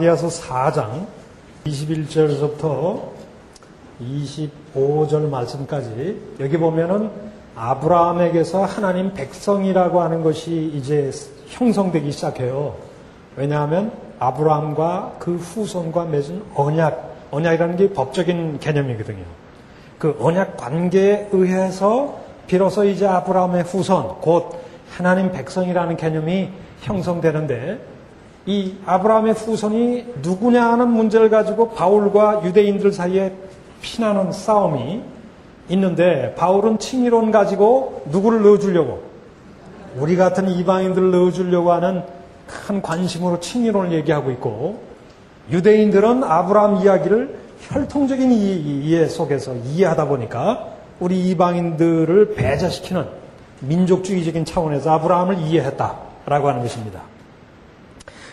갈라디아서 4장 21절에서부터 25절 말씀까지 여기 보면은 아브라함에게서 하나님 백성이라고 하는 것이 이제 형성되기 시작해요. 왜냐하면 아브라함과 그 후손과 맺은 언약, 언약이라는 게 법적인 개념이거든요. 그 언약 관계에 의해서 비로소 이제 아브라함의 후손, 곧 하나님 백성이라는 개념이 형성되는데 이 아브라함의 후손이 누구냐 하는 문제를 가지고 바울과 유대인들 사이에 피나는 싸움이 있는데 바울은 칭의론 가지고 누구를 넣어주려고 우리 같은 이방인들을 넣어주려고 하는 큰 관심으로 칭의론을 얘기하고 있고 유대인들은 아브라함 이야기를 혈통적인 이해 속에서 이해하다 보니까 우리 이방인들을 배제시키는 민족주의적인 차원에서 아브라함을 이해했다라고 하는 것입니다.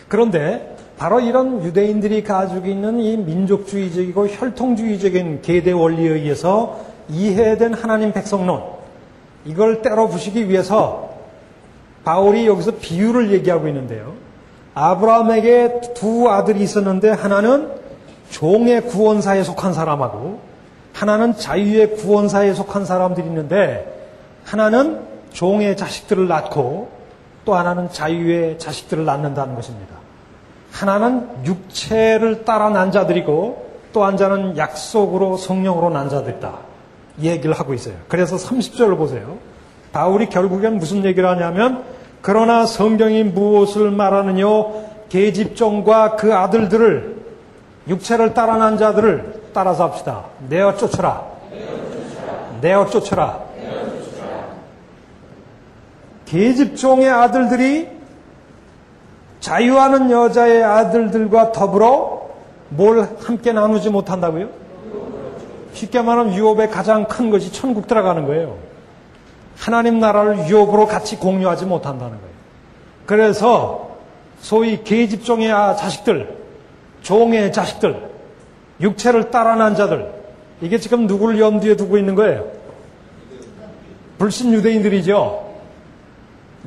그런데 바로 이런 유대인들이 가지고 있는 이 민족주의적이고 혈통주의적인 계대 원리에 의해서 이해된 하나님 백성론 이걸 때려 부시기 위해서 바울이 여기서 비유를 얘기하고 있는데요. 아브라함에게 두 아들이 있었는데 하나는 종의 구원사에 속한 사람하고 하나는 자유의 구원사에 속한 사람들이 있는데 하나는 종의 자식들을 낳고 또 하나는 자유의 자식들을 낳는다는 것입니다. 하나는 육체를 따라 난 자들이고 또 한 자는 약속으로 성령으로 난 자들이다. 이 얘기를 하고 있어요. 그래서 30절을 보세요. 바울이 결국엔 무슨 얘기를 하냐면 그러나 성경이 무엇을 말하느뇨 계집종과 그 아들들을 육체를 따라 난 자들을 따라서 합시다. 내어 쫓으라. 내어 쫓으라. 계집종의 아들들이 자유하는 여자의 아들들과 더불어 뭘 함께 나누지 못한다고요? 쉽게 말하면 유업의 가장 큰 것이 천국 들어가는 거예요. 하나님 나라를 유업으로 같이 공유하지 못한다는 거예요. 그래서 소위 계집종의 자식들, 종의 자식들, 육체를 따라 난 자들, 이게 지금 누구를 염두에 두고 있는 거예요? 불신 유대인들이죠.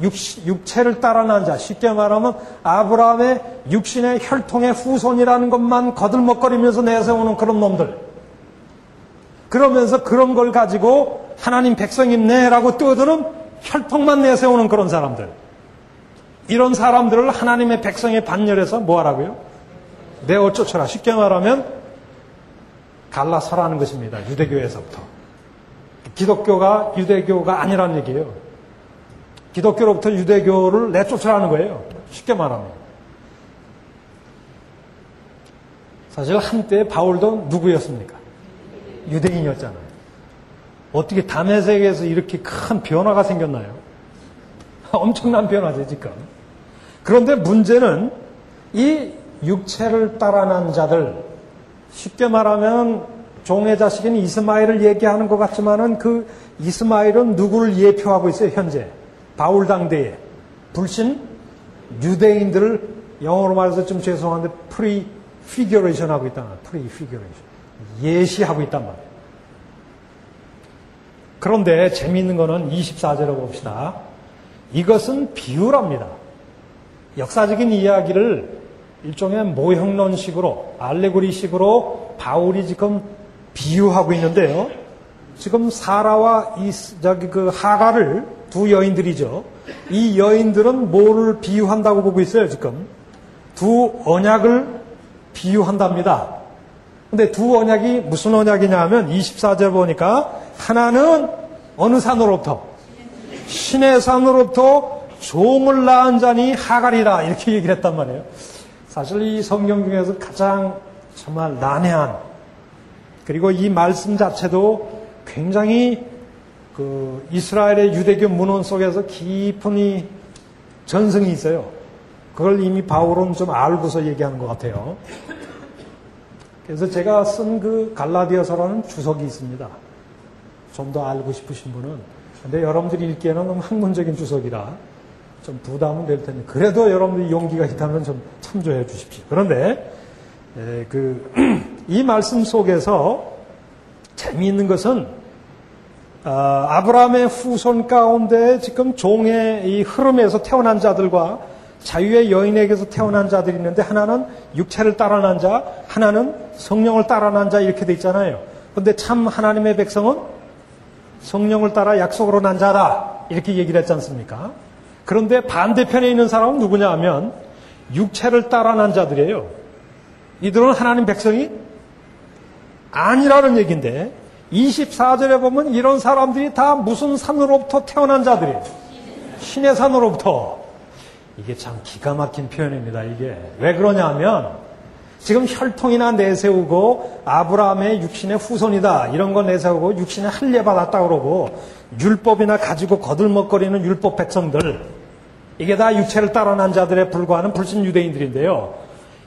육, 체를 따라 난 자, 쉽게 말하면 아브라함의 육신의 혈통의 후손이라는 것만 거들먹거리면서 내세우는 그런 놈들. 그러면서 그런 걸 가지고 하나님 백성입네라고 떠드는 혈통만 내세우는 그런 사람들. 이런 사람들을 하나님의 백성의 반열에서 뭐 하라고요? 내어 쫓아라. 쉽게 말하면 갈라서라는 것입니다. 유대교에서부터. 기독교가 유대교가 아니라는 얘기예요. 기독교로부터 유대교를 내쫓으라는 거예요. 쉽게 말하면. 사실 한때 바울도 누구였습니까? 유대인이었잖아요. 어떻게 다메섹에서 이렇게 큰 변화가 생겼나요? 엄청난 변화죠, 지금. 그런데 문제는 이 육체를 따라 난 자들, 쉽게 말하면 종의 자식인 이스마엘을 얘기하는 것 같지만은 그 이스마엘은 누구를 예표하고 있어요, 현재? 바울 당대에 불신 유대인들을 영어로 말해서 좀 죄송한데 prefiguration 하고 말이에요. prefiguration. 예시하고 있단 말이에요. 그런데 재미있는 거는 24절을 봅시다. 이것은 비유랍니다. 역사적인 이야기를 일종의 모형론식으로 알레고리식으로 바울이 지금 비유하고 있는데요. 지금 사라와 이 저기 그 하가를 두 여인들이죠. 이 여인들은 뭐를 비유한다고 보고 있어요, 지금? 두 언약을 비유한답니다. 근데 두 언약이 무슨 언약이냐 하면 24절 보니까 하나는 어느 산으로부터? 신의 산으로부터 종을 낳은 자니 하갈이다. 이렇게 얘기를 했단 말이에요. 사실 이 성경 중에서 가장 정말 난해한 그리고 이 말씀 자체도 굉장히 그 이스라엘의 유대교 문헌 속에서 깊은 이 전승이 있어요. 그걸 이미 바울은 좀 알고서 얘기하는 것 같아요. 그래서 제가 쓴 그 갈라디아서라는 주석이 있습니다. 좀 더 알고 싶으신 분은. 근데 여러분들이 읽기에는 너무 학문적인 주석이라 좀 부담은 될 텐데, 그래도 여러분들이 용기가 있다면 좀 참조해 주십시오. 그런데, 에, 그, 이 말씀 속에서 재미있는 것은 아, 브라함의 후손 가운데 지금 종의 이 흐름에서 태어난 자들과 자유의 여인에게서 태어난 자들이 있는데 하나는 육체를 따라 난 자, 하나는 성령을 따라 난 자 이렇게 돼 있잖아요. 근데 참 하나님의 백성은 성령을 따라 약속으로 난 자다. 이렇게 얘기를 했지 않습니까? 그런데 반대편에 있는 사람은 누구냐 하면 육체를 따라 난 자들이에요. 이들은 하나님 백성이 아니라는 얘기인데 24절에 보면 이런 사람들이 다 무슨 산으로부터 태어난 자들이에요. 신의 산으로부터. 이게 참 기가 막힌 표현입니다, 이게. 왜 그러냐 하면 지금 혈통이나 내세우고 아브라함의 육신의 후손이다. 이런 거 내세우고 육신의 할례 받았다 그러고 율법이나 가지고 거들먹거리는 율법 백성들. 이게 다 육체를 따라 난 자들에 불과하는 불신 유대인들인데요.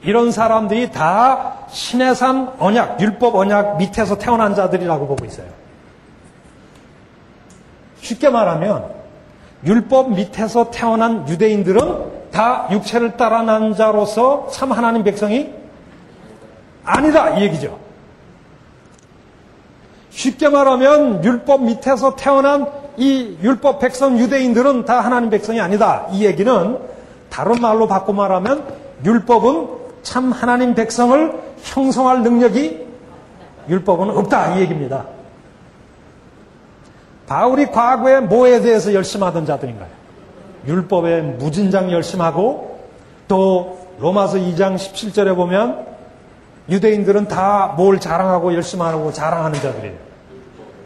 이런 사람들이 다 신의 산 언약, 율법 언약 밑에서 태어난 자들이라고 보고 있어요. 쉽게 말하면 율법 밑에서 태어난 유대인들은 다 육체를 따라 난 자로서 참 하나님 백성이 아니다 이 얘기죠. 쉽게 말하면 율법 밑에서 태어난 이 율법 백성 유대인들은 다 하나님 백성이 아니다. 이 얘기는 다른 말로 바꿔 말하면 율법은 참 하나님 백성을 형성할 능력이 율법은 없다 이 얘기입니다. 바울이 과거에 뭐에 대해서 열심하던 자들인가요? 율법에 무진장 열심하고 또 로마서 2장 17절에 보면 유대인들은 다 뭘 자랑하고 열심하고 자랑하는 자들이에요.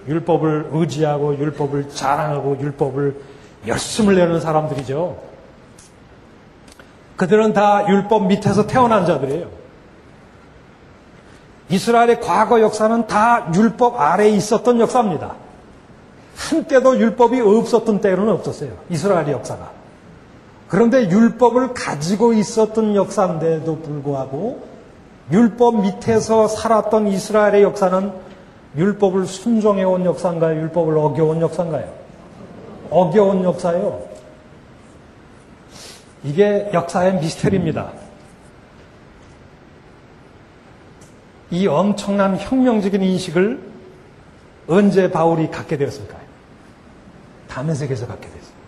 율법을 의지하고 율법을 자랑하고 율법을 열심을 내는 사람들이죠. 그들은 다 율법 밑에서 태어난 자들이에요. 이스라엘의 과거 역사는 다 율법 아래에 있었던 역사입니다. 한때도 율법이 없었던 때는 없었어요. 이스라엘의 역사가. 그런데 율법을 가지고 있었던 역사인데도 불구하고 율법 밑에서 살았던 이스라엘의 역사는 율법을 순종해온 역사인가요? 율법을 어겨온 역사인가요? 어겨온 역사예요. 이게 역사의 미스터리입니다. 이 엄청난 혁명적인 인식을 언제 바울이 갖게 되었을까요? 다메섹에서 갖게 됐어요.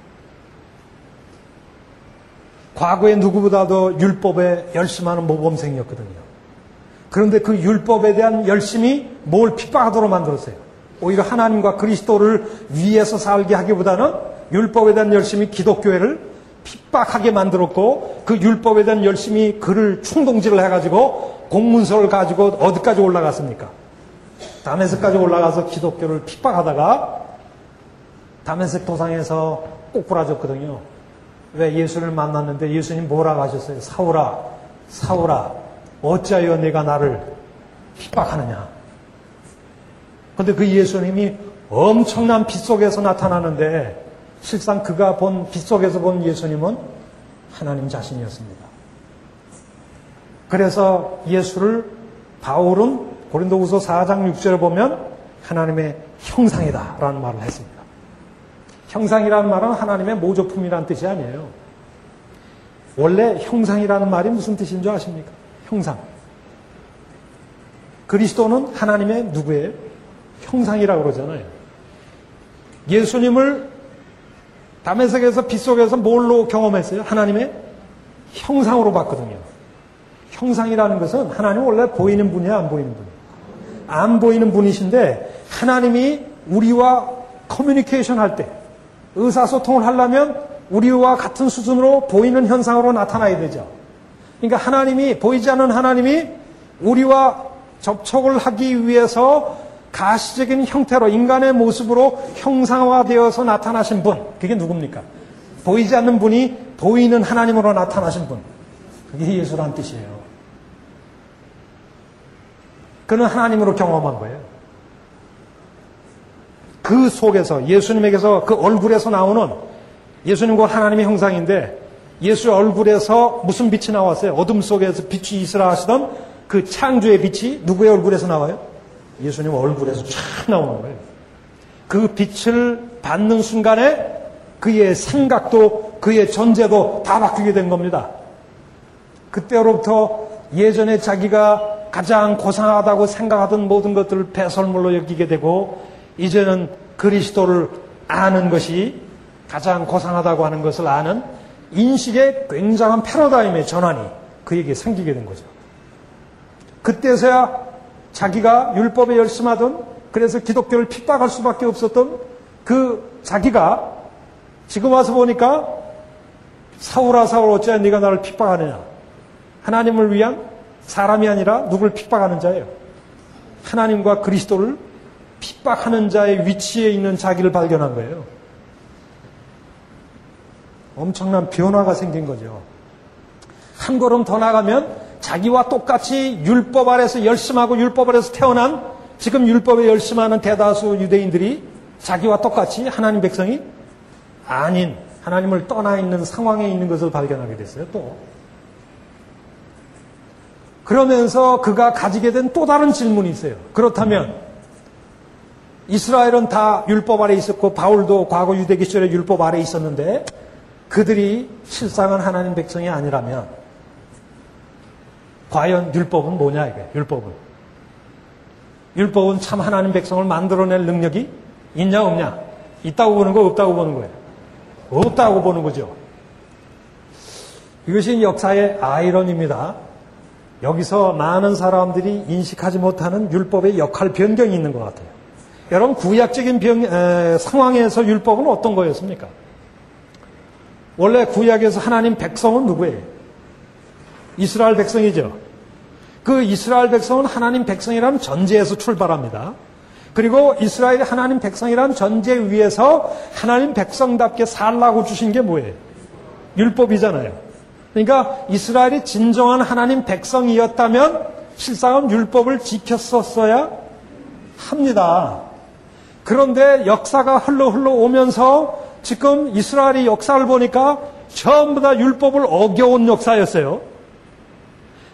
과거에 누구보다도 율법에 열심하는 모범생이었거든요. 그런데 그 율법에 대한 열심이 뭘 핍박하도록 만들었어요. 오히려 하나님과 그리스도를 위해서 살게 하기보다는 율법에 대한 열심이 기독교회를 핍박하게 만들었고 그 율법에 대한 열심히 그를 충동질을 해가지고 공문서를 가지고 어디까지 올라갔습니까? 다메섹까지 올라가서 기독교를 핍박하다가 다메섹 도상에서 꼬꾸라졌거든요. 왜 예수를 만났는데 예수님 뭐라고 하셨어요? 사울아, 사울아, 어찌하여 내가 나를 핍박하느냐? 근데 그 예수님이 엄청난 빛 속에서 나타나는데 실상 그가 본 빛 속에서 본 예수님은 하나님 자신이었습니다. 그래서 예수를 바울은 고린도후서 4장 6절에 보면 하나님의 형상이다라는 말을 했습니다. 형상이라는 말은 하나님의 모조품이라는 뜻이 아니에요. 원래 형상이라는 말이 무슨 뜻인 줄 아십니까? 형상. 그리스도는 하나님의 누구예요? 형상이라고 그러잖아요. 예수님을 담에색에서 빗속에서 뭘로 경험했어요? 하나님의 형상으로 봤거든요. 형상이라는 것은 하나님 원래 보이는 분이야, 안 보이는 분? 안 보이는 분이신데 하나님이 우리와 커뮤니케이션 할 때, 의사소통을 하려면 우리와 같은 수준으로 보이는 현상으로 나타나야 되죠. 그러니까 하나님이, 보이지 않는 하나님이 우리와 접촉을 하기 위해서 가시적인 형태로 인간의 모습으로 형상화되어서 나타나신 분. 그게 누굽니까? 보이지 않는 분이 보이는 하나님으로 나타나신 분. 그게 예수란 뜻이에요. 그는 하나님으로 경험한 거예요. 그 속에서 예수님에게서 그 얼굴에서 나오는 예수님과 하나님의 형상인데 예수의 얼굴에서 무슨 빛이 나왔어요? 어둠 속에서 빛이 있으라 하시던 그 창조의 빛이 누구의 얼굴에서 나와요? 예수님 얼굴에서 쫙 나오는 거예요. 그 빛을 받는 순간에 그의 생각도 그의 존재도 다 바뀌게 된 겁니다. 그때로부터 예전에 자기가 가장 고상하다고 생각하던 모든 것들을 배설물로 여기게 되고 이제는 그리스도를 아는 것이 가장 고상하다고 하는 것을 아는 인식의 굉장한 패러다임의 전환이 그에게 생기게 된 거죠. 그때서야 자기가 율법에 열심하던 그래서 기독교를 핍박할 수밖에 없었던 그 자기가 지금 와서 보니까 사울아 사울 어찌하여 네가 나를 핍박하느냐 하나님을 위한 사람이 아니라 누굴 핍박하는 자예요. 하나님과 그리스도를 핍박하는 자의 위치에 있는 자기를 발견한 거예요. 엄청난 변화가 생긴 거죠. 한 걸음 더 나가면 자기와 똑같이 율법 아래서 열심하고 율법 아래서 태어난 지금 율법에 열심하는 대다수 유대인들이 자기와 똑같이 하나님 백성이 아닌 하나님을 떠나 있는 상황에 있는 것을 발견하게 됐어요. 또 그러면서 그가 가지게 된 또 다른 질문이 있어요. 그렇다면 이스라엘은 다 율법 아래 있었고 바울도 과거 유대기 시절에 율법 아래 있었는데 그들이 실상은 하나님 백성이 아니라면 과연 율법은 뭐냐 이게 율법은 율법은 참 하나님 백성을 만들어낼 능력이 있냐 없냐 있다고 보는 거 없다고 보는 거예요. 없다고 보는 거죠. 이것이 역사의 아이러니입니다. 여기서 많은 사람들이 인식하지 못하는 율법의 역할 변경이 있는 것 같아요. 여러분 구약적인 병, 에, 상황에서 율법은 어떤 거였습니까? 원래 구약에서 하나님 백성은 누구예요? 이스라엘 백성이죠. 그 이스라엘 백성은 하나님 백성이라는 전제에서 출발합니다. 그리고 이스라엘이 하나님 백성이라는 전제 위에서 하나님 백성답게 살라고 주신 게 뭐예요? 율법이잖아요. 그러니까 이스라엘이 진정한 하나님 백성이었다면 실상은 율법을 지켰었어야 합니다. 그런데 역사가 흘러 흘러 오면서 지금 이스라엘의 역사를 보니까 전부 다 율법을 어겨온 역사였어요.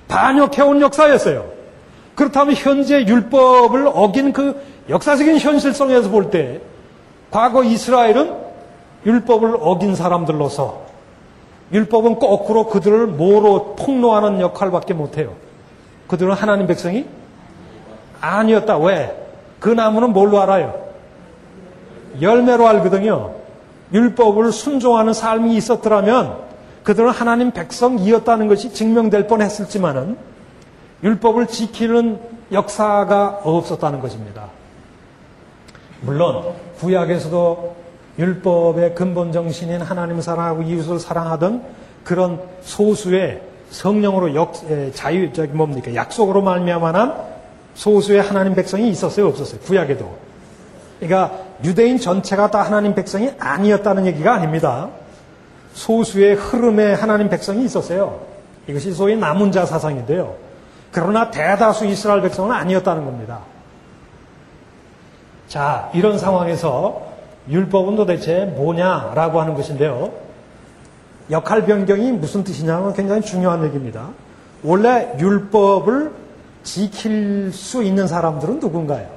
반역해온 역사였어요. 그렇다면 현재 율법을 어긴 그 역사적인 현실성에서 볼 때 과거 이스라엘은 율법을 어긴 사람들로서 율법은 거꾸로 그들을 모로 폭로하는 역할밖에 못해요. 그들은 하나님 백성이 아니었다. 왜? 그 나무는 뭘로 알아요? 열매로 알거든요. 율법을 순종하는 삶이 있었더라면 그들은 하나님 백성이었다는 것이 증명될 뻔했을지만은 율법을 지키는 역사가 없었다는 것입니다. 물론 구약에서도 율법의 근본 정신인 하나님 사랑하고 이웃을 사랑하던 그런 소수의 성령으로 역, 자유, 저기 뭡니까? 약속으로 말미암아난 소수의 하나님 백성이 있었어요, 없었어요? 구약에도. 그러니까 유대인 전체가 다 하나님 백성이 아니었다는 얘기가 아닙니다. 소수의 흐름에 하나님 백성이 있었어요. 이것이 소위 남은 자 사상인데요. 그러나 대다수 이스라엘 백성은 아니었다는 겁니다. 자, 이런 상황에서 율법은 도대체 뭐냐라고 하는 것인데요. 역할 변경이 무슨 뜻이냐면 굉장히 중요한 얘기입니다. 원래 율법을 지킬 수 있는 사람들은 누군가요?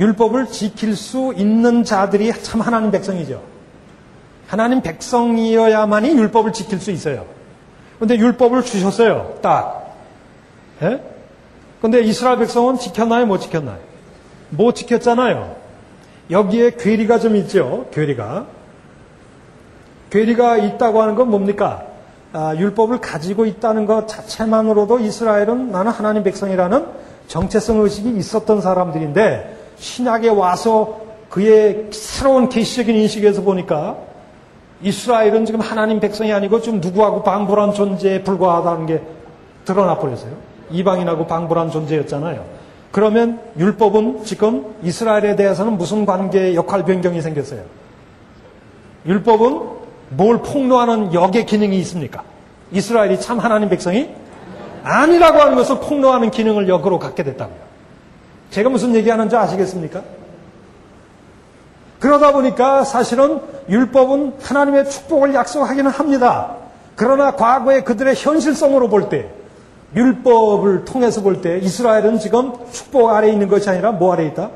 율법을 지킬 수 있는 자들이 참 하나님 백성이죠. 하나님 백성이어야만이 율법을 지킬 수 있어요. 근데 율법을 주셨어요. 딱. 예? 근데 이스라엘 백성은 지켰나요? 못 지켰나요? 못 지켰잖아요. 여기에 괴리가 좀 있죠. 괴리가. 괴리가 있다고 하는 건 뭡니까? 아, 율법을 가지고 있다는 것 자체만으로도 이스라엘은 나는 하나님 백성이라는 정체성 의식이 있었던 사람들인데 신약에 와서 그의 새로운 계시적인 인식에서 보니까 이스라엘은 지금 하나님 백성이 아니고 좀 누구하고 방불한 존재에 불과하다는 게 드러나 버렸어요. 이방인하고 방불한 존재였잖아요. 그러면 율법은 지금 이스라엘에 대해서는 무슨 관계의 역할 변경이 생겼어요? 율법은 뭘 폭로하는 역의 기능이 있습니까? 이스라엘이 참 하나님 백성이 아니라고 하는 것을 폭로하는 기능을 역으로 갖게 됐다고요. 제가 무슨 얘기하는지 아시겠습니까? 그러다 보니까 사실은 율법은 하나님의 축복을 약속하기는 합니다. 그러나 과거의 그들의 현실성으로 볼 때, 율법을 통해서 볼 때 이스라엘은 지금 축복 아래 있는 것이 아니라 뭐 아래 있다?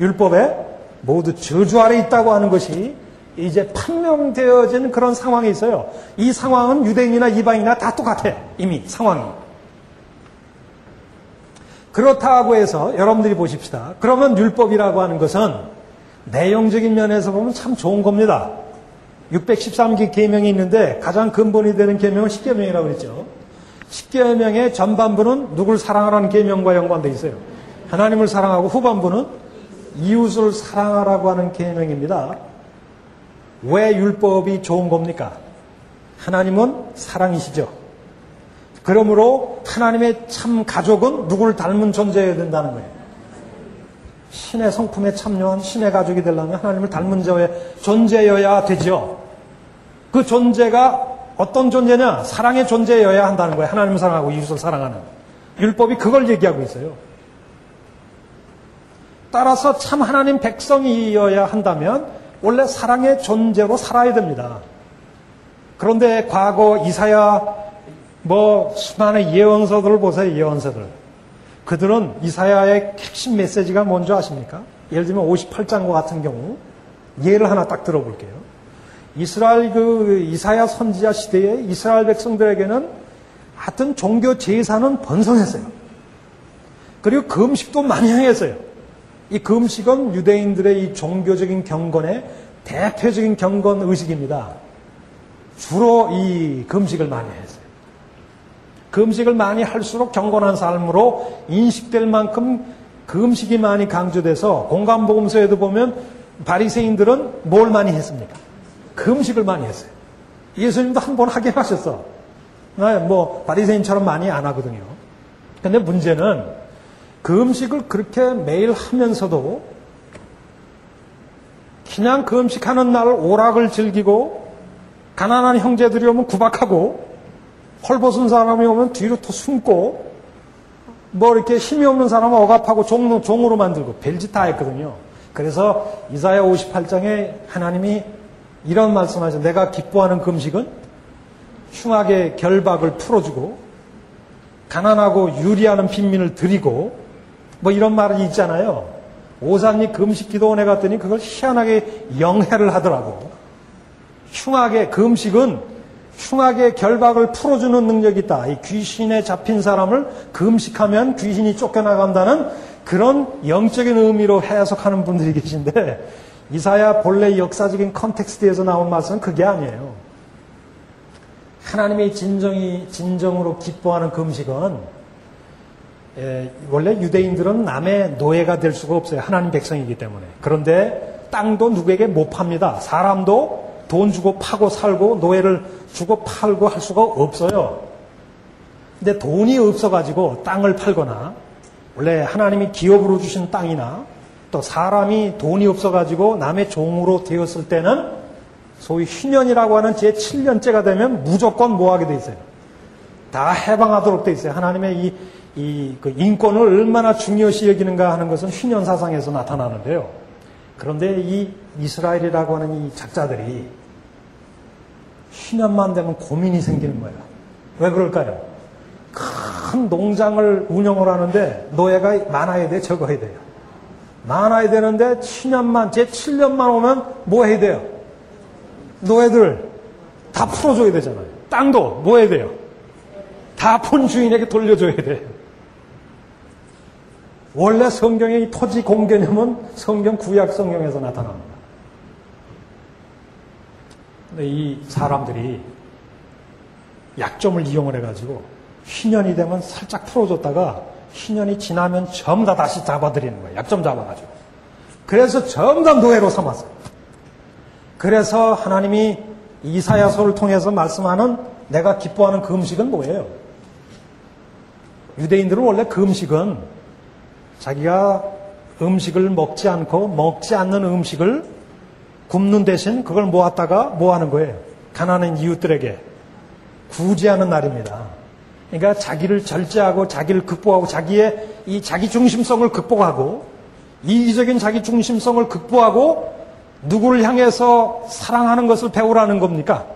율법에 모두 저주 아래 있다고 하는 것이 이제 판명되어진 그런 상황에 있어요. 이 상황은 유대인이나 이방인이나 다 똑같아. 이미 상황이. 그렇다고 해서 여러분들이 보십시다. 그러면 율법이라고 하는 것은 내용적인 면에서 보면 참 좋은 겁니다. 613개 계명이 있는데 가장 근본이 되는 계명은 십계명이라고 그랬죠. 십계명의 전반부는 누굴 사랑하라는 계명과 연관되어 있어요. 하나님을 사랑하고 후반부는 이웃을 사랑하라고 하는 계명입니다. 왜 율법이 좋은 겁니까? 하나님은 사랑이시죠. 그러므로 하나님의 참 가족은 누구를 닮은 존재여야 된다는 거예요. 신의 성품에 참여한 신의 가족이 되려면 하나님을 닮은 자의 존재여야 되죠. 그 존재가 어떤 존재냐? 사랑의 존재여야 한다는 거예요. 하나님을 사랑하고 이웃을 사랑하는. 율법이 그걸 얘기하고 있어요. 따라서 참 하나님 백성이어야 한다면 원래 사랑의 존재로 살아야 됩니다. 그런데 과거 이사야 뭐 수많은 예언서들을 보세요. 예언서들. 그들은 이사야의 핵심 메시지가 뭔지 아십니까? 예를 들면 58장과 같은 경우 예를 하나 딱 들어볼게요. 이스라엘 그 이사야 선지자 시대에 이스라엘 백성들에게는 하여튼 종교 제사는 번성했어요. 그리고 금식도 많이 행했어요. 이 금식은 유대인들의 이 종교적인 경건의 대표적인 경건 의식입니다. 주로 이 금식을 많이 했어요. 금식을 많이 할수록 경건한 삶으로 인식될 만큼 금식이 많이 강조돼서 공간보험서에도 보면 바리새인들은 뭘 많이 했습니까? 금식을 많이 했어요. 예수님도 한 번 하긴 하셨어. 뭐 바리새인처럼 많이 안 하거든요. 근데 문제는 금식을 그렇게 매일 하면서도 그냥 금식하는 날 오락을 즐기고 가난한 형제들이 오면 구박하고 헐벗은 사람이 오면 뒤로 더 숨고 뭐 이렇게 힘이 없는 사람은 억압하고 종, 종으로 만들고 별짓 다 했거든요. 그래서 이사야 58장에 하나님이 이런 말씀하죠. 내가 기뻐하는 금식은 흉하게 결박을 풀어주고 가난하고 유리하는 빈민을 드리고 뭐 이런 말이 있잖아요. 오산이 금식 기도원에 갔더니 그걸 희한하게 영해를 하더라고. 흉하게 금식은 흉하게 결박을 풀어주는 능력이 있다. 이 귀신에 잡힌 사람을 금식하면 귀신이 쫓겨나간다는 그런 영적인 의미로 해석하는 분들이 계신데 이사야 본래 역사적인 컨텍스트에서 나온 말씀은 그게 아니에요. 하나님의 진정이 진정으로 기뻐하는 금식은 예, 원래 유대인들은 남의 노예가 될 수가 없어요. 하나님 백성이기 때문에. 그런데 땅도 누구에게 못 팝니다. 사람도 돈 주고 파고 살고 노예를 주고 팔고 할 수가 없어요. 근데 돈이 없어가지고 땅을 팔거나 원래 하나님이 기업으로 주신 땅이나 또 사람이 돈이 없어가지고 남의 종으로 되었을 때는 소위 휴년이라고 하는 제 7년째가 되면 무조건 뭐 하게 돼 있어요. 다 해방하도록 돼 있어요. 하나님의 이, 이 그 인권을 얼마나 중요시 여기는가 하는 것은 휴년 사상에서 나타나는데요. 그런데 이 이스라엘이라고 하는 이 작자들이 휴년만 되면 고민이 생기는 거예요. 왜 그럴까요? 큰 농장을 운영을 하는데 노예가 많아야 돼, 적어야 돼요. 많아야 되는데 7년만, 제 7년만 오면 뭐 해야 돼요? 노예들 다 풀어줘야 되잖아요. 땅도 뭐 해야 돼요? 다 본 주인에게 돌려줘야 돼요. 원래 성경의 토지 공개념은 성경 구약 성경에서 나타납니다. 근데 이 사람들이 약점을 이용을 해가지고 희년이 되면 살짝 풀어줬다가 희년이 지나면 전부 다 다시 잡아들이는 거예요. 약점 잡아가지고. 그래서 전부 다 노예로 삼았어요. 그래서 하나님이 이사야서를 통해서 말씀하는 내가 기뻐하는 금식은 뭐예요? 유대인들은 원래 금식은 자기가 음식을 먹지 않고 먹지 않는 음식을 굽는 대신 그걸 모았다가 뭐 하는 거예요? 가난한 이웃들에게 구제하는 날입니다. 그러니까 자기를 절제하고 자기를 극복하고 자기의 이 자기 중심성을 극복하고 이기적인 자기 중심성을 극복하고 누구를 향해서 사랑하는 것을 배우라는 겁니까?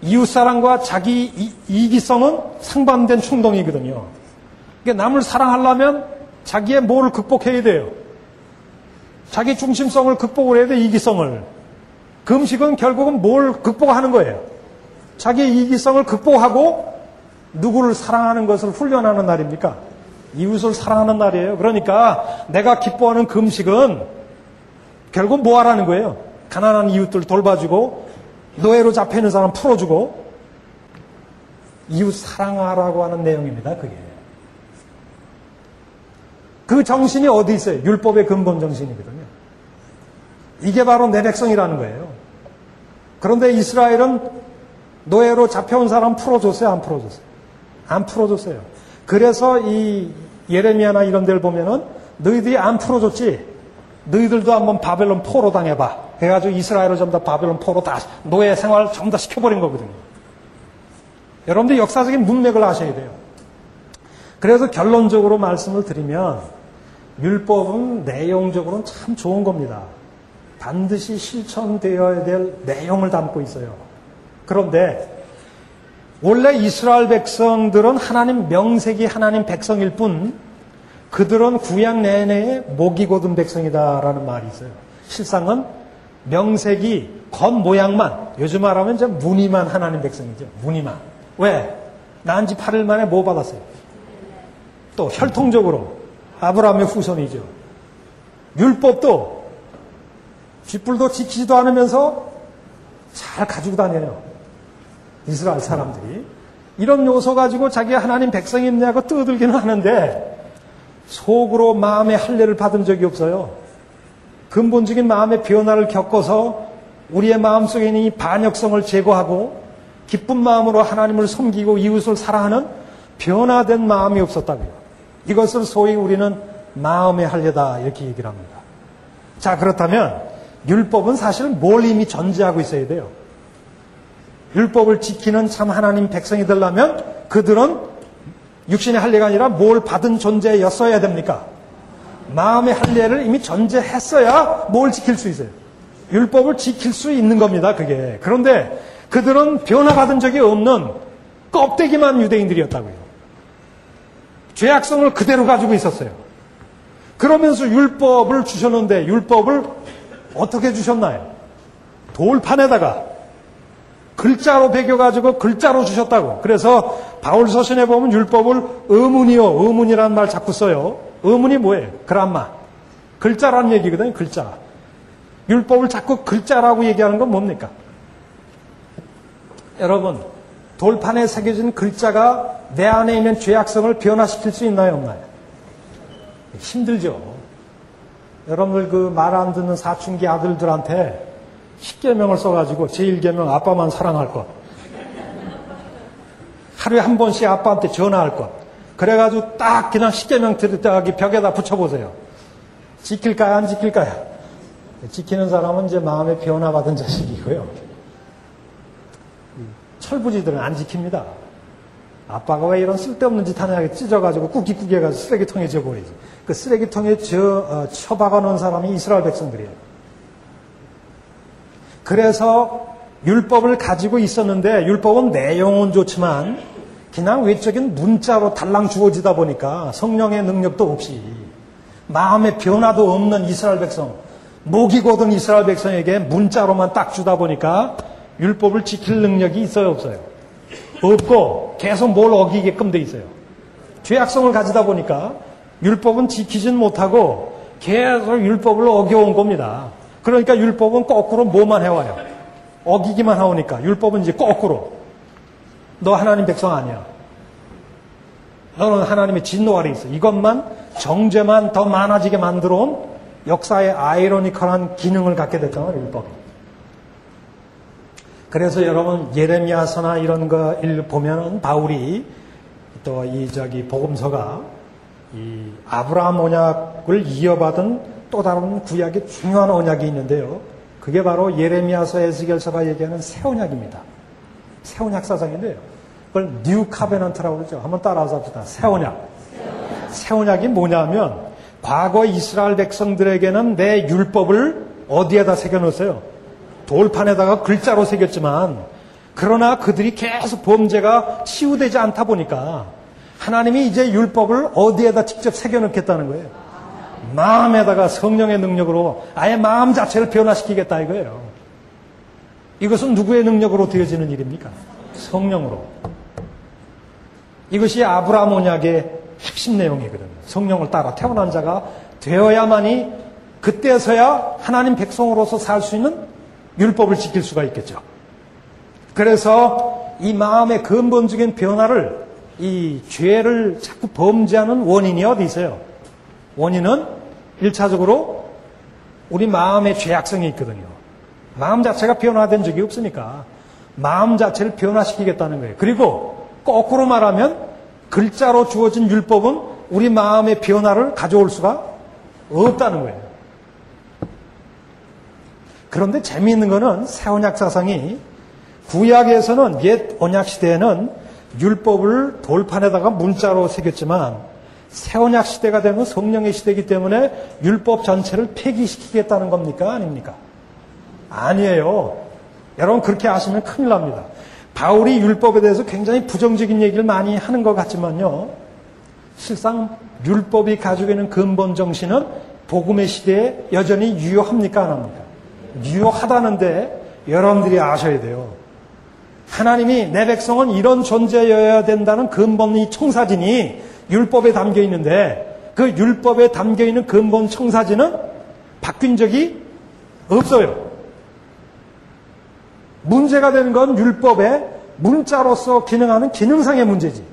이웃 사랑과 자기 이기성은 상반된 충동이거든요. 그러니까 남을 사랑하려면 자기의 뭐를 극복해야 돼요? 자기 중심성을 극복을 해야 돼, 이기성을. 금식은 결국은 뭘 극복하는 거예요? 자기의 이기성을 극복하고 누구를 사랑하는 것을 훈련하는 날입니까? 이웃을 사랑하는 날이에요. 그러니까 내가 기뻐하는 금식은 결국 뭐 하라는 거예요? 가난한 이웃들 돌봐주고 노예로 잡혀 있는 사람 풀어주고 이웃 사랑하라고 하는 내용입니다. 그게. 그 정신이 어디 있어요? 율법의 근본 정신이거든요. 이게 바로 내 백성이라는 거예요. 그런데 이스라엘은 노예로 잡혀온 사람 풀어줬어요? 안 풀어줬어요? 안 풀어줬어요. 그래서 이 예레미야나 이런 데를 보면은 너희들이 안 풀어줬지? 너희들도 한번 바벨론 포로 당해봐. 해가지고 이스라엘을 전부 다 바벨론 포로 다 노예 생활 전부 다 시켜버린 거거든요. 여러분들 역사적인 문맥을 아셔야 돼요. 그래서 결론적으로 말씀을 드리면 율법은 내용적으로는 참 좋은 겁니다. 반드시 실천되어야 될 내용을 담고 있어요. 그런데 원래 이스라엘 백성들은 하나님 명색이 하나님 백성일 뿐 그들은 구약 내내에 목이 고든 백성이다라는 말이 있어요. 실상은 명색이 겉모양만 요즘 말하면 이제 무늬만 하나님 백성이죠. 무늬만. 왜? 난 지 8일 만에 뭐 받았어요? 또 혈통적으로 아브라함의 후손이죠. 율법도 쥐뿔도 지키지도 않으면서 잘 가지고 다녀요. 이스라엘 사람들이. 이런 요소 가지고 자기 하나님 백성이냐고 떠들기는 하는데 속으로 마음의 할례를 받은 적이 없어요. 근본적인 마음의 변화를 겪어서 우리의 마음속에 있는 이 반역성을 제거하고 기쁜 마음으로 하나님을 섬기고 이웃을 사랑하는 변화된 마음이 없었다고요. 이것을 소위 우리는 마음의 할례다 이렇게 얘기를 합니다. 자 그렇다면 율법은 사실 뭘 이미 전제하고 있어야 돼요. 율법을 지키는 참 하나님 백성이 되려면 그들은 육신의 할례가 아니라 뭘 받은 존재였어야 됩니까? 마음의 할례를 이미 전제했어야 뭘 지킬 수 있어요. 율법을 지킬 수 있는 겁니다. 그게. 그런데 그들은 변화받은 적이 없는 껍데기만 유대인들이었다고요. 죄악성을 그대로 가지고 있었어요. 그러면서 율법을 주셨는데 율법을 어떻게 주셨나요? 돌판에다가 글자로 배겨가지고 글자로 주셨다고. 그래서 바울 서신에 보면 율법을 의문이요. 의문이라는 말 자꾸 써요. 의문이 뭐예요? 그람마. 글자라는 얘기거든요. 글자. 율법을 자꾸 글자라고 얘기하는 건 뭡니까? 여러분, 돌판에 새겨진 글자가 내 안에 있는 죄악성을 변화시킬 수 있나요? 없나요? 힘들죠. 여러분들 그 말 안 듣는 사춘기 아들들한테 10개명을 써가지고 제1개명 아빠만 사랑할 것. 하루에 한 번씩 아빠한테 전화할 것. 그래가지고 딱 그냥 10개명 들었다기 벽에다 붙여보세요. 지킬까요? 안 지킬까요? 지키는 사람은 이제 마음의 변화받은 자식이고요. 철부지들은 안 지킵니다. 아빠가 왜 이런 쓸데없는 짓 하냐 찢어가지고 꾸기꾸기 해가지고 쓰레기통에 지어버리지. 그 쓰레기통에 저, 어, 처박아 놓은 사람이 이스라엘 백성들이에요. 그래서 율법을 가지고 있었는데 율법은 내용은 좋지만 그냥 외적인 문자로 달랑 주어지다 보니까 성령의 능력도 없이 마음의 변화도 없는 이스라엘 백성, 목이 고든 이스라엘 백성에게 문자로만 딱 주다 보니까 율법을 지킬 능력이 있어요, 없어요? 없고 계속 뭘 어기게끔 돼 있어요. 죄악성을 가지다 보니까 율법은 지키진 못하고 계속 율법을 어겨온 겁니다. 그러니까 율법은 거꾸로 뭐만 해와요? 어기기만 하오니까 율법은 이제 거꾸로 너 하나님 백성 아니야. 너는 하나님의 진노 아래 있어. 이것만 정죄만 더 많아지게 만들어 온 역사의 아이러니컬한 기능을 갖게 됐잖아 요 율법이. 그래서 여러분 예레미야서나 이런 거 보면은 바울이 또 이 저기 복음서가 이 아브라함 언약을 이어받은 또 다른 구약의 중요한 언약이 있는데요. 그게 바로 예레미야서 에스겔서가 얘기하는 새 언약입니다. 새 언약 사상인데요. 그걸 New Covenant라고 그러죠. 한번 따라서 합시다. 새 언약. 새 언약이 뭐냐면 과거 이스라엘 백성들에게는 내 율법을 어디에다 새겨 놓았어요? 돌판에다가 글자로 새겼지만 그러나 그들이 계속 범죄가 치유되지 않다 보니까 하나님이 이제 율법을 어디에다 직접 새겨 놓겠다는 거예요. 마음에다가 성령의 능력으로 아예 마음 자체를 변화시키겠다 이거예요. 이것은 누구의 능력으로 되어지는 일입니까? 성령으로. 이것이 아브라함 언약의 핵심 내용이거든요. 성령을 따라 태어난 자가 되어야만이 그때서야 하나님 백성으로서 살 수 있는 율법을 지킬 수가 있겠죠. 그래서 이 마음의 근본적인 변화를 이 죄를 자꾸 범죄하는 원인이 어디 있어요? 원인은 1차적으로 우리 마음의 죄악성이 있거든요. 마음 자체가 변화된 적이 없으니까 마음 자체를 변화시키겠다는 거예요. 그리고 거꾸로 말하면 글자로 주어진 율법은 우리 마음의 변화를 가져올 수가 없다는 거예요. 그런데 재미있는 거는 새 언약 사상이 구약에서는 옛 언약 시대에는 율법을 돌판에다가 문자로 새겼지만 새 언약 시대가 되면 성령의 시대이기 때문에 율법 전체를 폐기시키겠다는 겁니까? 아닙니까? 아니에요. 여러분 그렇게 아시면 큰일 납니다. 바울이 율법에 대해서 굉장히 부정적인 얘기를 많이 하는 것 같지만요. 실상 율법이 가지고 있는 근본 정신은 복음의 시대에 여전히 유효합니까? 안 합니까? 유효하다는데 여러분들이 아셔야 돼요. 하나님이 내 백성은 이런 존재여야 된다는 근본 이 청사진이 율법에 담겨 있는데 그 율법에 담겨 있는 근본 청사진은 바뀐 적이 없어요. 문제가 되는 건 율법에 문자로서 기능하는 기능상의 문제지.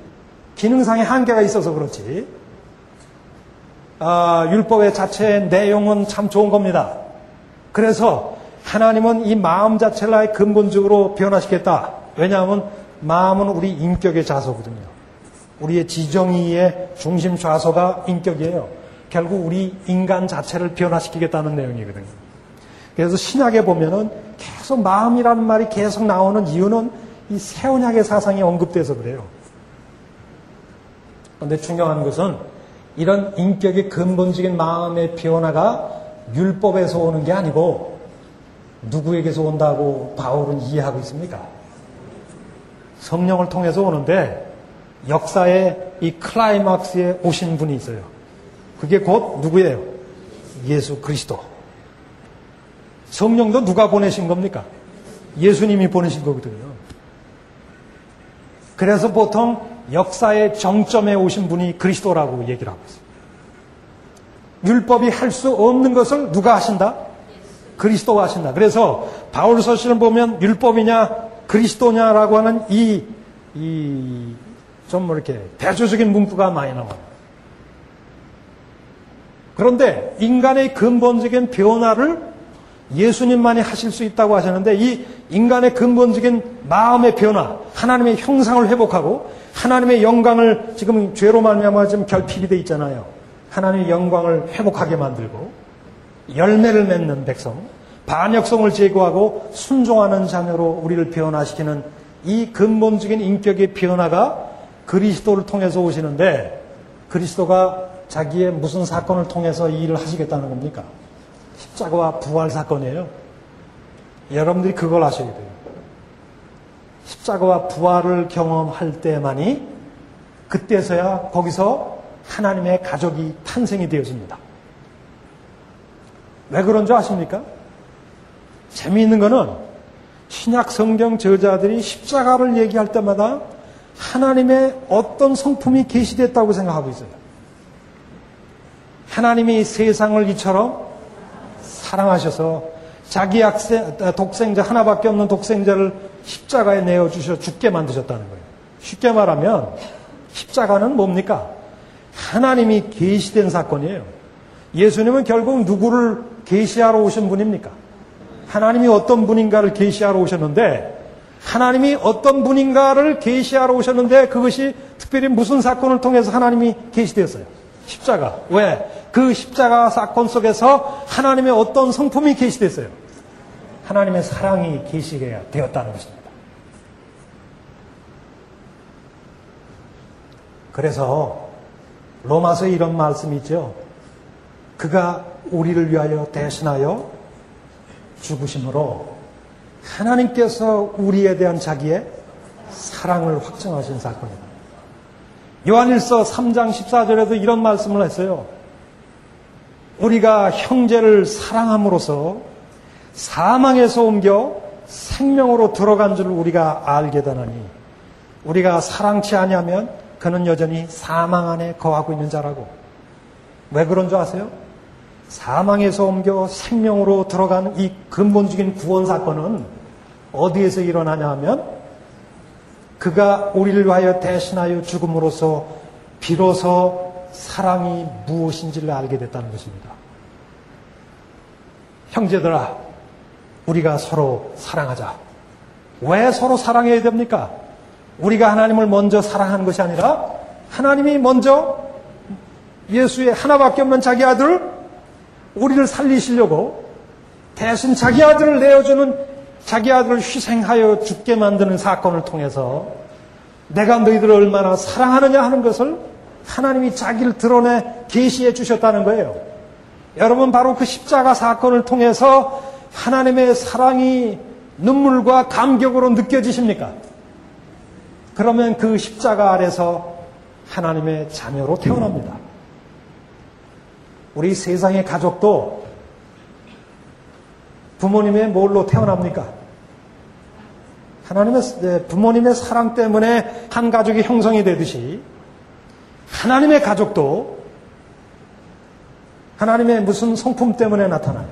기능상의 한계가 있어서 그렇지. 아, 율법의 자체의 내용은 참 좋은 겁니다. 그래서 하나님은 이 마음 자체를 아예 근본적으로 변화시켰다. 왜냐하면 마음은 우리 인격의 자소거든요. 우리의 지정의의 중심 좌소가 인격이에요. 결국 우리 인간 자체를 변화시키겠다는 내용이거든요. 그래서 신약에 보면은 계속 마음이라는 말이 계속 나오는 이유는 이 새 언약의 사상이 언급돼서 그래요. 그런데 중요한 것은 이런 인격의 근본적인 마음의 변화가 율법에서 오는 게 아니고 누구에게서 온다고 바울은 이해하고 있습니까? 성령을 통해서 오는데 역사의 이 클라이막스에 오신 분이 있어요. 그게 곧 누구예요? 예수 그리스도. 성령도 누가 보내신 겁니까? 예수님이 보내신 거거든요. 그래서 보통 역사의 정점에 오신 분이 그리스도라고 얘기를 하고 있어요. 율법이 할 수 없는 것을 누가 하신다? 그리스도가 하신다. 그래서 바울 서신을 보면 율법이냐 그리스도냐라고 하는 이, 이, 좀뭐 이렇게 대조적인 문구가 많이 나와요. 그런데 인간의 근본적인 변화를 예수님만이 하실 수 있다고 하셨는데 이 인간의 근본적인 마음의 변화, 하나님의 형상을 회복하고 하나님의 영광을 지금 죄로 말미암아 지금 결핍이 돼 있잖아요. 하나님의 영광을 회복하게 만들고 열매를 맺는 백성, 반역성을 제거하고 순종하는 자녀로 우리를 변화시키는 이 근본적인 인격의 변화가 그리스도를 통해서 오시는데 그리스도가 자기의 무슨 사건을 통해서 이 일을 하시겠다는 겁니까? 십자가와 부활 사건이에요. 여러분들이 그걸 아셔야 돼요. 십자가와 부활을 경험할 때만이 그때서야 거기서 하나님의 가족이 탄생이 되어집니다. 왜 그런 줄 아십니까? 재미있는 거는 신약 성경 저자들이 십자가를 얘기할 때마다 하나님의 어떤 성품이 계시됐다고 생각하고 있어요. 하나님이 세상을 이처럼 사랑하셔서 자기 학생, 독생자 하나밖에 없는 독생자를 십자가에 내어 주셔 죽게 만드셨다는 거예요. 쉽게 말하면 십자가는 뭡니까? 하나님이 계시된 사건이에요. 예수님은 결국 누구를 계시하러 오신 분입니까? 하나님이 어떤 분인가를 계시하러 오셨는데 하나님이 어떤 분인가를 계시하러 오셨는데 그것이 특별히 무슨 사건을 통해서 하나님이 계시되었어요. 십자가. 왜? 그 십자가 사건 속에서 하나님의 어떤 성품이 계시됐어요. 하나님의 사랑이 계시게 되었다는 것입니다. 그래서 로마서에 이런 말씀이 있죠. 그가 우리를 위하여 대신하여 죽으심으로 하나님께서 우리에 대한 자기의 사랑을 확정하신 사건입니다. 요한일서 3장 14절에도 이런 말씀을 했어요. 우리가 형제를 사랑함으로써 사망에서 옮겨 생명으로 들어간 줄 우리가 알게 되나니 우리가 사랑치 아니하면 그는 여전히 사망 안에 거하고 있는 자라고. 왜 그런 줄 아세요? 사망에서 옮겨 생명으로 들어간 이 근본적인 구원 사건은 어디에서 일어나냐 하면 그가 우리를 위하여 대신하여 죽음으로써 비로소 사랑이 무엇인지를 알게 됐다는 것입니다. 형제들아, 우리가 서로 사랑하자. 왜 서로 사랑해야 됩니까? 우리가 하나님을 먼저 사랑하는 것이 아니라 하나님이 먼저 예수의 하나밖에 없는 자기 아들을 우리를 살리시려고 대신 자기 아들을 내어주는 자기 아들을 희생하여 죽게 만드는 사건을 통해서 내가 너희들을 얼마나 사랑하느냐 하는 것을 하나님이 자기를 드러내 계시해 주셨다는 거예요. 여러분 바로 그 십자가 사건을 통해서 하나님의 사랑이 눈물과 감격으로 느껴지십니까? 그러면 그 십자가 아래서 하나님의 자녀로 태어납니다. 우리 세상의 가족도 부모님의 뭘로 태어납니까? 하나님의 네, 부모님의 사랑 때문에 한 가족이 형성이 되듯이 하나님의 가족도 하나님의 무슨 성품 때문에 나타나요.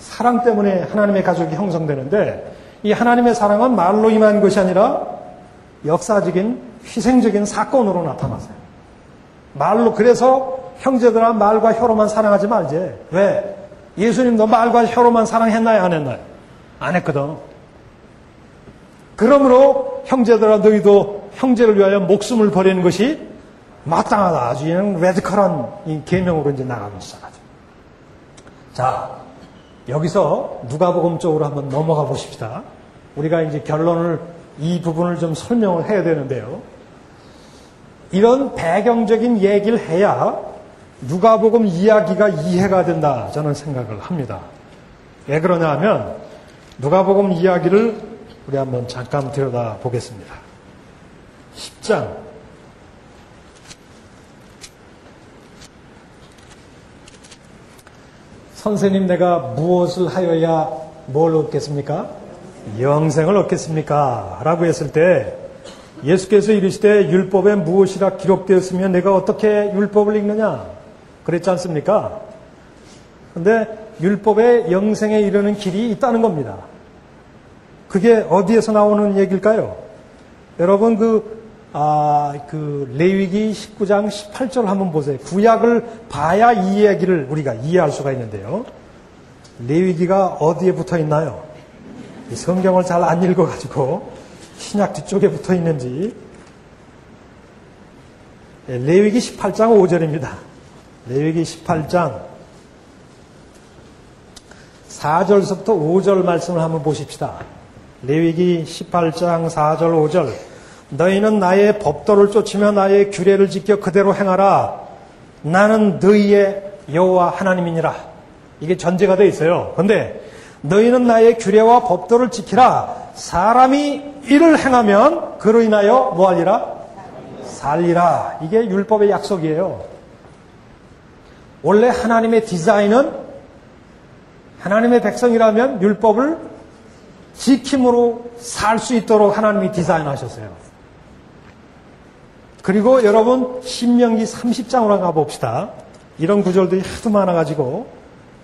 사랑 때문에 하나님의 가족이 형성되는데 이 하나님의 사랑은 말로 임한 것이 아니라 역사적인 희생적인 사건으로 나타났어요. 말로 그래서 형제들아 말과 혀로만 사랑하지 말지. 왜? 예수님도 말과 혀로만 사랑했나요? 안 했나요? 안 했거든. 그러므로 형제들아 너희도 형제를 위하여 목숨을 버리는 것이 마땅하다. 아주 그냥 레드컬한 계명으로 이제 나가기 시작하죠. 자, 여기서 누가복음 쪽으로 한번 넘어가 보십시다. 우리가 이제 결론을 이 부분을 좀 설명을 해야 되는데요. 이런 배경적인 얘기를 해야 누가복음 이야기가 이해가 된다 저는 생각을 합니다. 왜 그러냐 하면 누가복음 이야기를 우리 한번 잠깐 들여다 보겠습니다. 10장 선생님 내가 무엇을 하여야 뭘 얻겠습니까? 영생을 얻겠습니까? 라고 했을 때 예수께서 이르시되 율법에 무엇이라 기록되었으면 내가 어떻게 율법을 읽느냐? 그랬지 않습니까? 근데 율법에 영생에 이르는 길이 있다는 겁니다. 그게 어디에서 나오는 얘기일까요? 여러분 그, 아, 그 레위기 19장 18절 한번 보세요. 구약을 봐야 이 얘기를 우리가 이해할 수가 있는데요. 레위기가 어디에 붙어 있나요? 성경을 잘 안 읽어가지고 신약 뒤쪽에 붙어 있는지 예, 레위기 18장 5절입니다. 레위기 18장 4절서부터 5절 말씀을 한번 보십시다. 레위기 18장 4절 5절 너희는 나의 법도를 쫓으며 나의 규례를 지켜 그대로 행하라. 나는 너희의 여호와 하나님이니라. 이게 전제가 되어 있어요. 그런데 너희는 나의 규례와 법도를 지키라. 사람이 이를 행하면 그로 인하여 뭐하리라? 살리라. 이게 율법의 약속이에요. 원래 하나님의 디자인은 하나님의 백성이라면 율법을 지킴으로 살 수 있도록 하나님이 디자인하셨어요. 그리고 여러분 신명기 30장으로 가봅시다. 이런 구절들이 하도 많아가지고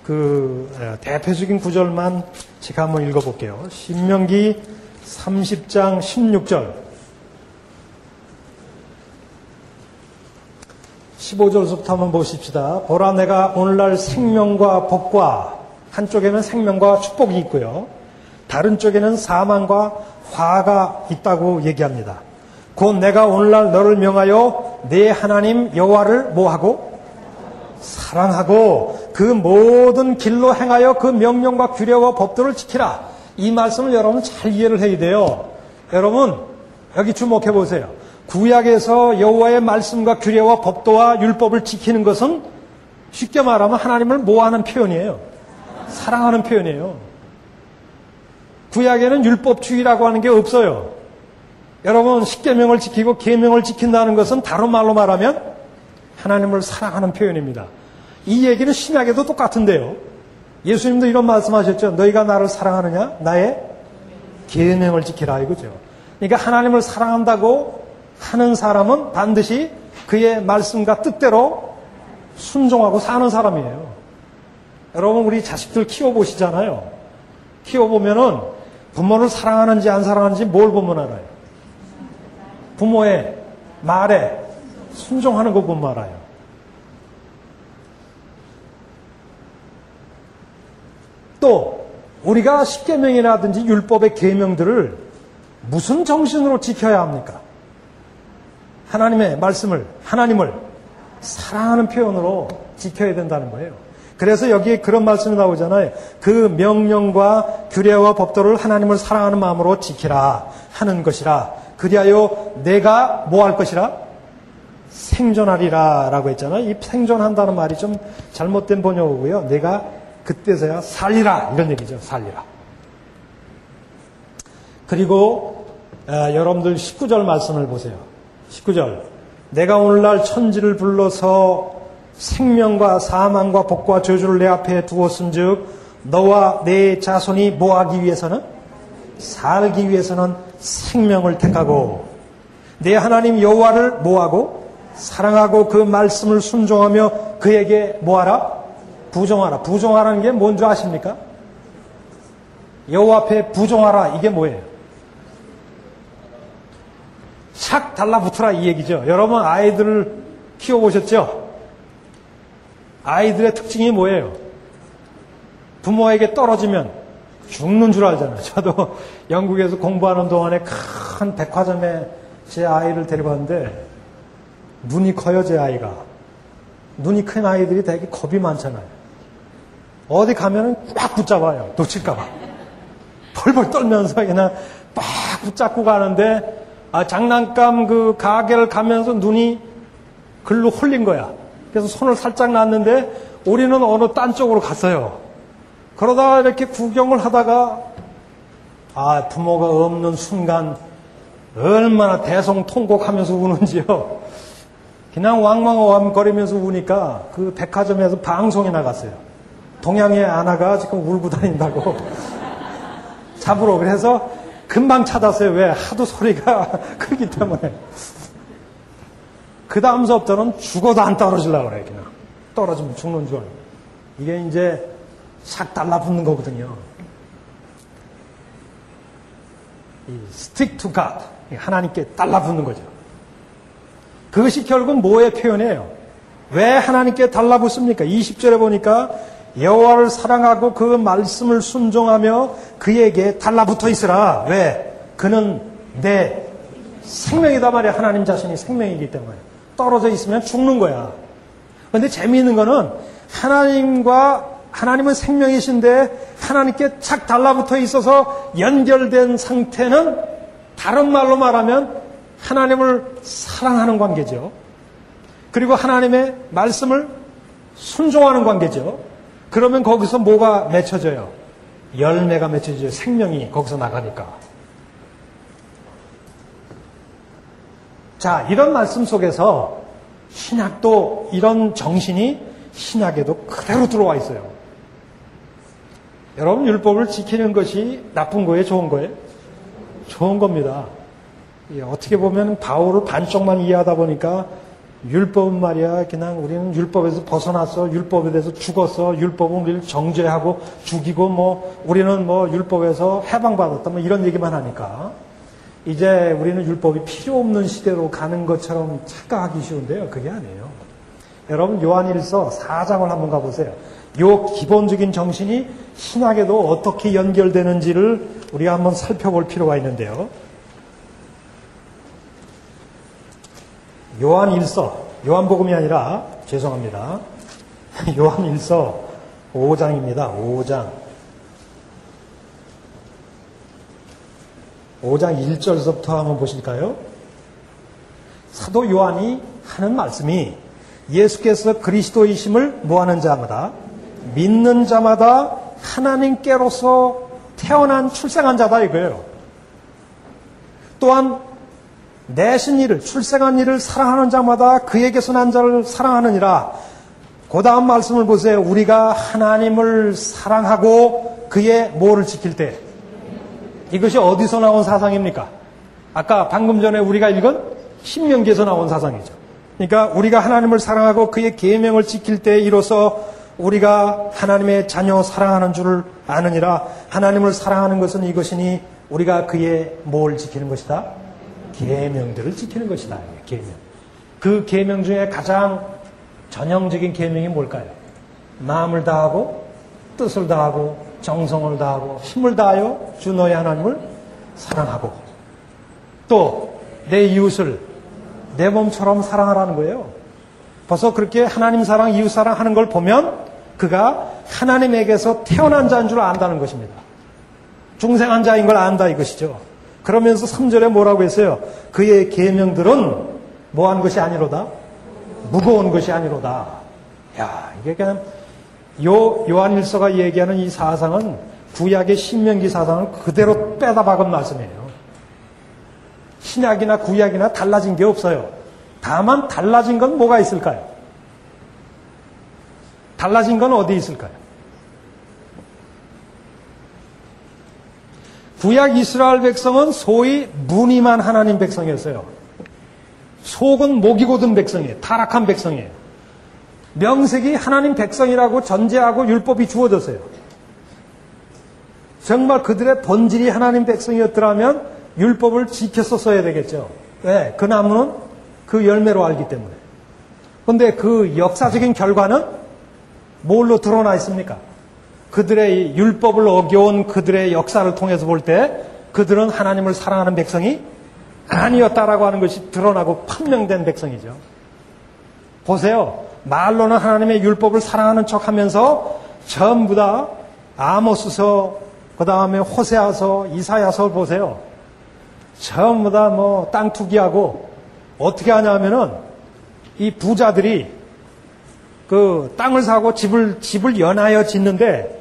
그 대표적인 구절만 제가 한번 읽어볼게요. 신명기 30장 16절 15절부터 한번 보십시다. 보라 내가 오늘날 생명과 복과 한쪽에는 생명과 축복이 있고요. 다른 쪽에는 사망과 화가 있다고 얘기합니다. 곧 내가 오늘날 너를 명하여 내 하나님 여호와를 뭐하고 사랑하고 그 모든 길로 행하여 그 명령과 규례와 법도를 지키라. 이 말씀을 여러분 잘 이해를 해야 돼요. 여러분 여기 주목해 보세요. 구약에서 여호와의 말씀과 규례와 법도와 율법을 지키는 것은 쉽게 말하면 하나님을 모하는 표현이에요. 사랑하는 표현이에요. 구약에는 율법주의라고 하는 게 없어요. 여러분 십계명을 지키고 계명을 지킨다는 것은 다른 말로 말하면 하나님을 사랑하는 표현입니다. 이 얘기는 신약에도 똑같은데요. 예수님도 이런 말씀하셨죠. 너희가 나를 사랑하느냐? 나의 계명을 지키라 이거죠. 그러니까 하나님을 사랑한다고 하는 사람은 반드시 그의 말씀과 뜻대로 순종하고 사는 사람이에요. 여러분 우리 자식들 키워 보시잖아요. 키워 보면은 부모를 사랑하는지 안 사랑하는지 뭘 보면 알아요? 부모의 말에 순종하는 거 보면 알아요. 또 우리가 십계명이라든지 율법의 계명들을 무슨 정신으로 지켜야 합니까? 하나님의 말씀을 하나님을 사랑하는 표현으로 지켜야 된다는 거예요. 그래서 여기에 그런 말씀이 나오잖아요. 그 명령과 규례와 법도를 하나님을 사랑하는 마음으로 지키라 하는 것이라. 그리하여 내가 뭐 할 것이라? 생존하리라 라고 했잖아요. 이 생존한다는 말이 좀 잘못된 번역이고요. 내가 그때서야 살리라 이런 얘기죠. 살리라. 그리고 아, 여러분들 19절 말씀을 보세요. 19절. 내가 오늘날 천지를 불러서 생명과 사망과 복과 저주를 내 앞에 두었은즉 너와 내 자손이 뭐하기 위해서는 살기 위해서는 생명을 택하고 내 하나님 여호와를 뭐하고 사랑하고 그 말씀을 순종하며 그에게 뭐하라 부정하라 부정하라는 게 뭔지 아십니까? 여호와 앞에 부정하라 이게 뭐예요? 착 달라붙어라 이 얘기죠. 여러분 아이들을 키워보셨죠? 아이들의 특징이 뭐예요? 부모에게 떨어지면 죽는 줄 알잖아요. 저도 영국에서 공부하는 동안에 큰 백화점에 제 아이를 데려갔는데 눈이 커요, 제 아이가. 눈이 큰 아이들이 되게 겁이 많잖아요. 어디 가면은 꽉 붙잡아요. 놓칠까봐. 벌벌 떨면서 그냥 빡 붙잡고 가는데 아, 장난감 그 가게를 가면서 눈이 글로 홀린 거야. 그래서 손을 살짝 놨는데 우리는 어느 딴 쪽으로 갔어요. 그러다가 이렇게 구경을 하다가 아, 부모가 없는 순간 얼마나 대성통곡하면서 우는지요. 그냥 왕왕왕거리면서 우니까 그 백화점에서 방송이 나갔어요. 동양의 아나가 지금 울고 다닌다고. 잡으러. 그래서 금방 찾았어요. 왜? 하도 소리가 크기 때문에. 그 다음서부터는 죽어도 안 떨어지려고 그래요. 그냥. 떨어지면 죽는 줄. 이게 이제 싹 달라붙는 거거든요. 이 stick to God. 하나님께 달라붙는 거죠. 그것이 결국 뭐의 표현이에요? 왜 하나님께 달라붙습니까? 20절에 보니까 여호와를 사랑하고 그 말씀을 순종하며 그에게 달라붙어 있으라. 왜? 그는 내 생명이다 말이야. 하나님 자신이 생명이기 때문에. 떨어져 있으면 죽는 거야. 그런데 재미있는 거는 하나님과 하나님은 생명이신데 하나님께 착 달라붙어 있어서 연결된 상태는 다른 말로 말하면 하나님을 사랑하는 관계죠. 그리고 하나님의 말씀을 순종하는 관계죠. 그러면 거기서 뭐가 맺혀져요? 열매가 맺혀져요. 생명이 거기서 나가니까. 자, 이런 말씀 속에서 신약도 이런 정신이 신약에도 그대로 들어와 있어요. 여러분, 율법을 지키는 것이 나쁜 거예요? 좋은 거예요? 좋은 겁니다. 어떻게 보면 바울을 반쪽만 이해하다 보니까 율법은 말이야 그냥 우리는 율법에서 벗어났어 율법에 대해서 죽었어 율법은 우리를 정죄하고 죽이고 뭐 우리는 뭐 율법에서 해방받았다 뭐 이런 얘기만 하니까. 이제 우리는 율법이 필요 없는 시대로 가는 것처럼 착각하기 쉬운데요. 그게 아니에요. 여러분 요한일서 4장을 한번 가보세요. 요 기본적인 정신이 신학에도 어떻게 연결되는지를 우리가 한번 살펴볼 필요가 있는데요 요한 일서, 요한복음이 아니라, 죄송합니다. 요한 일서 5장입니다. 5장. 5장 1절서부터 한번 보실까요? 사도 요한이 하는 말씀이 예수께서 그리스도이심을 뭐하는 자마다 믿는 자마다 하나님께로서 태어난 출생한 자다 이거예요. 또한 내신 일을 출생한 일을 사랑하는 자마다 그에게서 난 자를 사랑하느니라. 그 다음 말씀을 보세요. 우리가 하나님을 사랑하고 그의 뭐를 지킬 때 이것이 어디서 나온 사상입니까? 아까 방금 전에 우리가 읽은 신명기에서 나온 사상이죠. 그러니까 우리가 하나님을 사랑하고 그의 계명을 지킬 때 이로써 우리가 하나님의 자녀 사랑하는 줄을 아느니라 하나님을 사랑하는 것은 이것이니 우리가 그의 뭘 지키는 것이다? 계명들을 지키는 것이다. 계명. 그 계명 중에 가장 전형적인 계명이 뭘까요? 마음을 다하고 뜻을 다하고 정성을 다하고 힘을 다하여 주 너의 하나님을 사랑하고 또 내 이웃을 내 몸처럼 사랑하라는 거예요. 벌써 그렇게 하나님 사랑, 이웃 사랑 하는 걸 보면 그가 하나님에게서 태어난 자인 줄 안다는 것입니다. 중생한 자인 걸 안다 이것이죠. 그러면서 3절에 뭐라고 했어요? 그의 계명들은 뭐한 것이 아니로다? 무거운 것이 아니로다. 야, 이게 그냥 요 요한일서가 얘기하는 이 사상은 구약의 신명기 사상을 그대로 빼다 박은 말씀이에요. 신약이나 구약이나 달라진 게 없어요. 다만 달라진 건 뭐가 있을까요? 달라진 건 어디 있을까요? 구약 이스라엘 백성은 소위 무늬만 하나님 백성이었어요. 속은 목이 고든 백성이에요. 타락한 백성이에요. 명색이 하나님 백성이라고 전제하고 율법이 주어졌어요. 정말 그들의 본질이 하나님 백성이었더라면 율법을 지켰었어야 되겠죠. 왜? 그 나무는 그 열매로 알기 때문에. 그런데 그 역사적인 결과는 뭘로 드러나 있습니까? 그들의 율법을 어겨온 그들의 역사를 통해서 볼 때 그들은 하나님을 사랑하는 백성이 아니었다라고 하는 것이 드러나고 판명된 백성이죠. 보세요. 말로는 하나님의 율법을 사랑하는 척 하면서 전부 다 아모스서, 그 다음에 호세아서, 이사야서 보세요. 전부 다 뭐 땅 투기하고 어떻게 하냐면은 이 부자들이 그 땅을 사고 집을, 집을 연하여 짓는데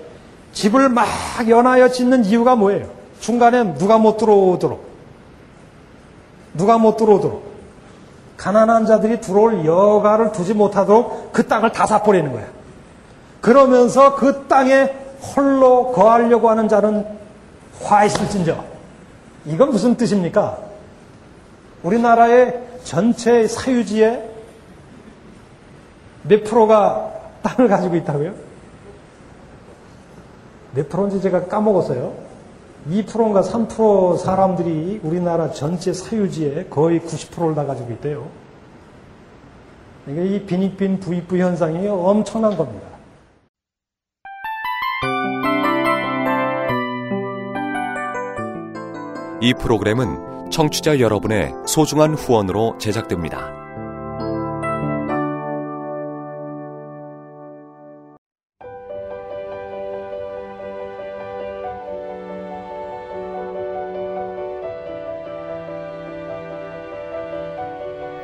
집을 막 연하여 짓는 이유가 뭐예요? 중간에 누가 못 들어오도록. 누가 못 들어오도록. 가난한 자들이 들어올 여가를 두지 못하도록 그 땅을 다 사버리는 거야. 그러면서 그 땅에 홀로 거하려고 하는 자는 화 있을진저. 이건 무슨 뜻입니까? 우리나라의 전체 사유지의 몇 프로가 땅을 가지고 있다고요? 몇 프로인지 제가 까먹었어요. 2%인가 3% 사람들이 우리나라 전체 사유지의 거의 90%를 다 가지고 있대요. 그러니까 이 빈익빈 부익부 현상이 엄청난 겁니다. 이 프로그램은 청취자 여러분의 소중한 후원으로 제작됩니다.